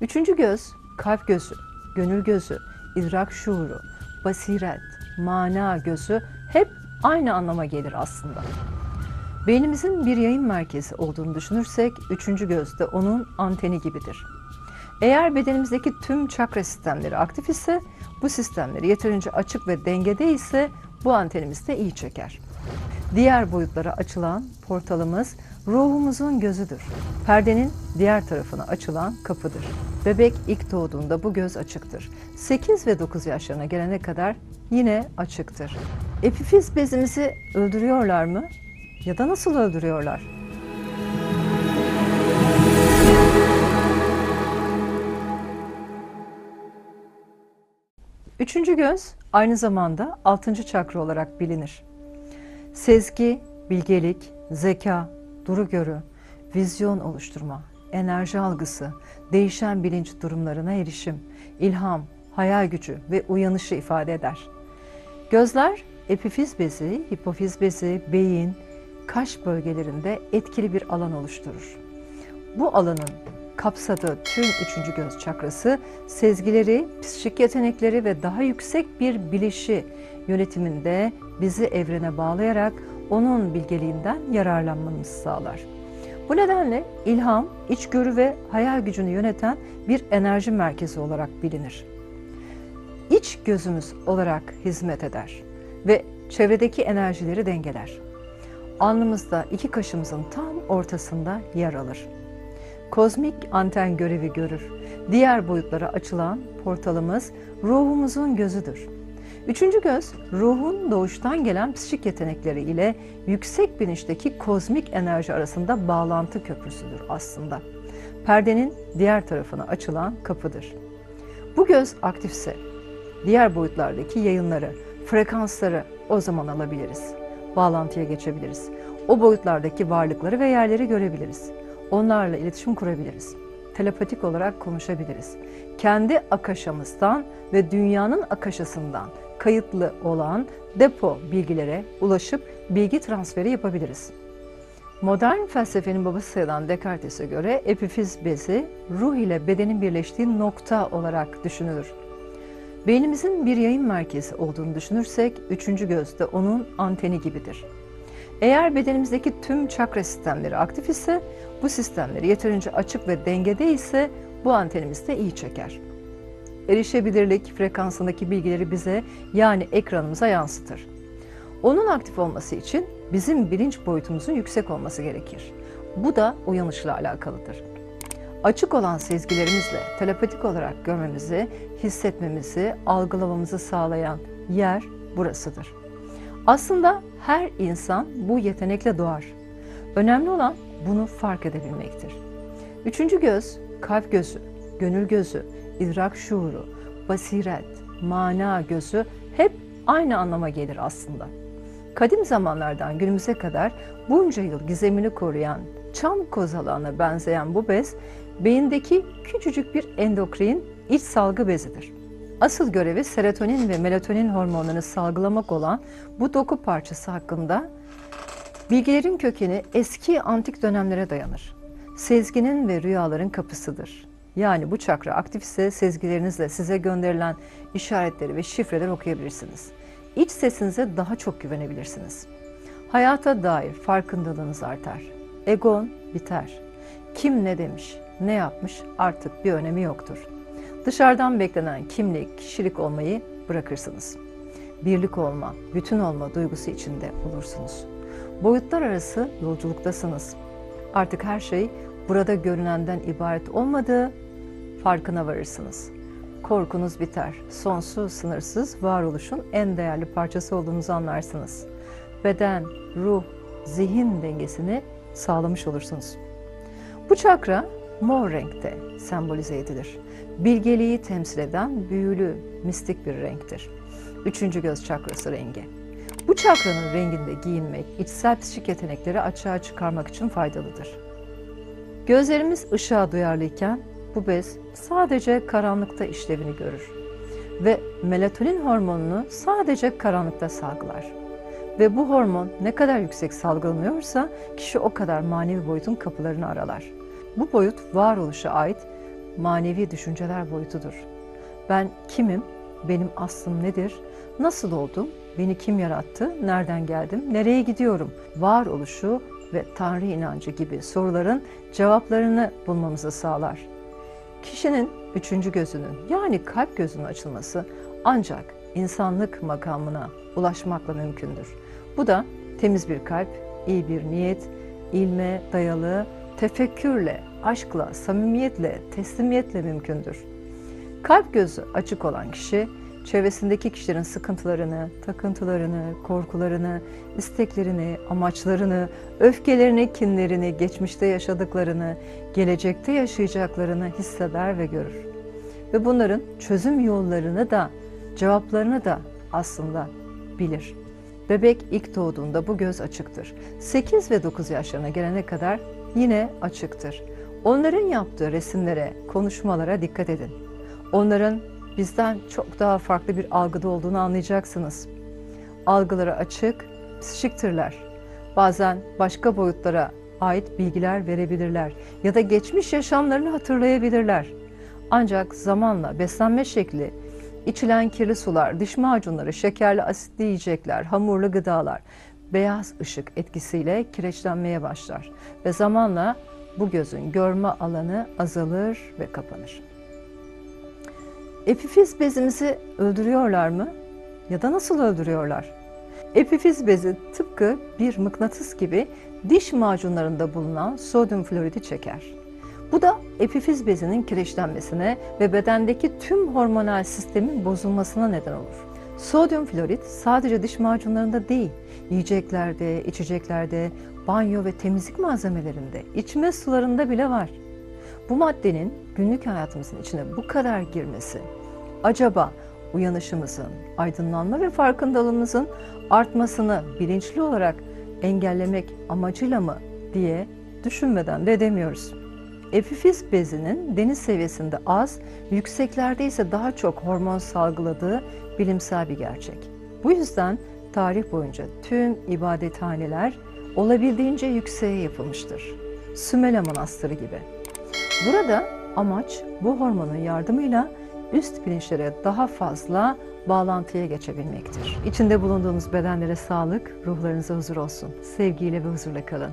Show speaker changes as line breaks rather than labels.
Üçüncü göz, kalp gözü, gönül gözü, idrak şuuru, basiret, mana gözü hep aynı anlama gelir aslında. Beynimizin bir yayın merkezi olduğunu düşünürsek üçüncü göz de onun anteni gibidir. Eğer bedenimizdeki tüm çakra sistemleri aktif ise bu sistemleri yeterince açık ve dengede ise bu antenimiz de iyi çeker. Diğer boyutlara açılan portalımız ruhumuzun gözüdür. Perdenin diğer tarafına açılan kapıdır. Bebek ilk doğduğunda bu göz açıktır. 8 ve 9 yaşlarına gelene kadar yine açıktır. Epifiz bezimizi öldürüyorlar mı? Ya da nasıl öldürüyorlar? Üçüncü göz aynı zamanda altıncı çakra olarak bilinir. Sezgi, bilgelik, zeka, duru görü, vizyon oluşturma, enerji algısı, değişen bilinç durumlarına erişim, ilham, hayal gücü ve uyanışı ifade eder. Gözler epifiz bezi, hipofiz bezi, beyin, kaş bölgelerinde etkili bir alan oluşturur. Bu alanın kapsadığı tüm üçüncü göz çakrası sezgileri, psikik yetenekleri ve daha yüksek bir bilişi yönetiminde bizi evrene bağlayarak onun bilgeliğinden yararlanmamızı sağlar. Bu nedenle ilham, içgörü ve hayal gücünü yöneten bir enerji merkezi olarak bilinir. İç gözümüz olarak hizmet eder ve çevredeki enerjileri dengeler. Alnımızda iki kaşımızın tam ortasında yer alır. Kozmik anten görevi görür. Diğer boyutlara açılan portalımız ruhumuzun gözüdür. Üçüncü göz, ruhun doğuştan gelen psikik yetenekleri ile yüksek bilinçteki kozmik enerji arasında bağlantı köprüsüdür aslında. Perdenin diğer tarafına açılan kapıdır. Bu göz aktifse diğer boyutlardaki yayınları, frekansları o zaman alabiliriz. Bağlantıya geçebiliriz. O boyutlardaki varlıkları ve yerleri görebiliriz. Onlarla iletişim kurabiliriz. Telepatik olarak konuşabiliriz. Kendi akaşamızdan ve dünyanın akaşasından kayıtlı olan depo bilgilere ulaşıp bilgi transferi yapabiliriz. Modern felsefenin babası sayılan Descartes'e göre epifiz bezi ruh ile bedenin birleştiği nokta olarak düşünülür. Beynimizin bir yayın merkezi olduğunu düşünürsek üçüncü göz de onun anteni gibidir. Eğer bedenimizdeki tüm çakra sistemleri aktif ise bu sistemleri yeterince açık ve dengede ise bu antenimiz de iyi çeker. Erişebilirlik frekansındaki bilgileri bize yani ekranımıza yansıtır. Onun aktif olması için bizim bilinç boyutumuzun yüksek olması gerekir. Bu da uyanışla alakalıdır. Açık olan sezgilerimizle telepatik olarak görmemizi, hissetmemizi, algılamamızı sağlayan yer burasıdır. Aslında her insan bu yetenekle doğar. Önemli olan bunu fark edebilmektir. Üçüncü göz, kalp gözü, gönül gözü, idrak şuuru, basiret, mana gözü hep aynı anlama gelir aslında. Kadim zamanlardan günümüze kadar bunca yıl gizemini koruyan çam kozalağına benzeyen bu bez, beyindeki küçücük bir endokrin iç salgı bezidir. Asıl görevi serotonin ve melatonin hormonlarını salgılamak olan bu doku parçası hakkında bilgilerin kökeni eski antik dönemlere dayanır. Sezginin ve rüyaların kapısıdır. Yani bu çakra aktifse sezgilerinizle size gönderilen işaretleri ve şifreleri okuyabilirsiniz. İç sesinize daha çok güvenebilirsiniz. Hayata dair farkındalığınız artar. Egon biter. Kim ne demiş, ne yapmış artık bir önemi yoktur. Dışarıdan beklenen kimlik, kişilik olmayı bırakırsınız. Birlik olma, bütün olma duygusu içinde olursunuz. Boyutlar arası yolculuktasınız. Artık her şey burada görünenden ibaret olmadığı farkına varırsınız. Korkunuz biter. Sonsuz, sınırsız varoluşun en değerli parçası olduğunuzu anlarsınız. Beden, ruh, zihin dengesini sağlamış olursunuz. Bu çakra mor renkte sembolize edilir. Bilgeliği temsil eden büyülü, mistik bir renktir. Üçüncü göz çakrası rengi. Bu çakranın renginde giyinmek, içsel psikik yetenekleri açığa çıkarmak için faydalıdır. Gözlerimiz ışığa duyarlıyken bu bez sadece karanlıkta işlevini görür ve melatonin hormonunu sadece karanlıkta salgılar. Ve bu hormon ne kadar yüksek salgılanıyorsa kişi o kadar manevi boyutun kapılarını aralar. Bu boyut varoluşa ait manevi düşünceler boyutudur. Ben kimim? Benim aslım nedir? Nasıl oldum? Beni kim yarattı? Nereden geldim? Nereye gidiyorum? Varoluşu ve Tanrı inancı gibi soruların cevaplarını bulmamızı sağlar. Kişinin üçüncü gözünün yani kalp gözünün açılması ancak insanlık makamına ulaşmakla mümkündür. Bu da temiz bir kalp, iyi bir niyet, ilme dayalı, tefekkürle, aşkla, samimiyetle, teslimiyetle mümkündür. Kalp gözü açık olan kişi, çevresindeki kişilerin sıkıntılarını, takıntılarını, korkularını, isteklerini, amaçlarını, öfkelerini, kinlerini, geçmişte yaşadıklarını, gelecekte yaşayacaklarını hisseder ve görür. Ve bunların çözüm yollarını da, cevaplarını da aslında bilir. Bebek ilk doğduğunda bu göz açıktır. 8 ve 9 yaşlarına gelene kadar yine açıktır. Onların yaptığı resimlere, konuşmalara dikkat edin. Onların bizden çok daha farklı bir algıda olduğunu anlayacaksınız. Algıları açık, psikiktirler. Bazen başka boyutlara ait bilgiler verebilirler ya da geçmiş yaşamlarını hatırlayabilirler. Ancak zamanla beslenme şekli, içilen kirli sular, diş macunları, şekerli asitli yiyecekler, hamurlu gıdalar, beyaz ışık etkisiyle kireçlenmeye başlar ve zamanla bu gözün görme alanı azalır ve kapanır. Epifiz bezimizi öldürüyorlar mı? Ya da nasıl öldürüyorlar? Epifiz bezi tıpkı bir mıknatıs gibi diş macunlarında bulunan sodyum floridi çeker. Bu da epifiz bezinin kireçlenmesine ve bedendeki tüm hormonal sistemin bozulmasına neden olur. Sodyum florit sadece diş macunlarında değil, yiyeceklerde, içeceklerde, banyo ve temizlik malzemelerinde, içme sularında bile var. Bu maddenin günlük hayatımızın içine bu kadar girmesi acaba uyanışımızın, aydınlanma ve farkındalığımızın artmasını bilinçli olarak engellemek amacıyla mı diye düşünmeden de edemiyoruz. Epifiz bezinin deniz seviyesinde az, yükseklerde ise daha çok hormon salgıladığı bilimsel bir gerçek. Bu yüzden tarih boyunca tüm ibadethaneler olabildiğince yükseğe yapılmıştır. Sümele Manastırı gibi. Burada amaç bu hormonun yardımıyla üst bilinçlere daha fazla bağlantıya geçebilmektir. İçinde bulunduğunuz bedenlere sağlık, ruhlarınıza huzur olsun. Sevgiyle ve huzurla kalın.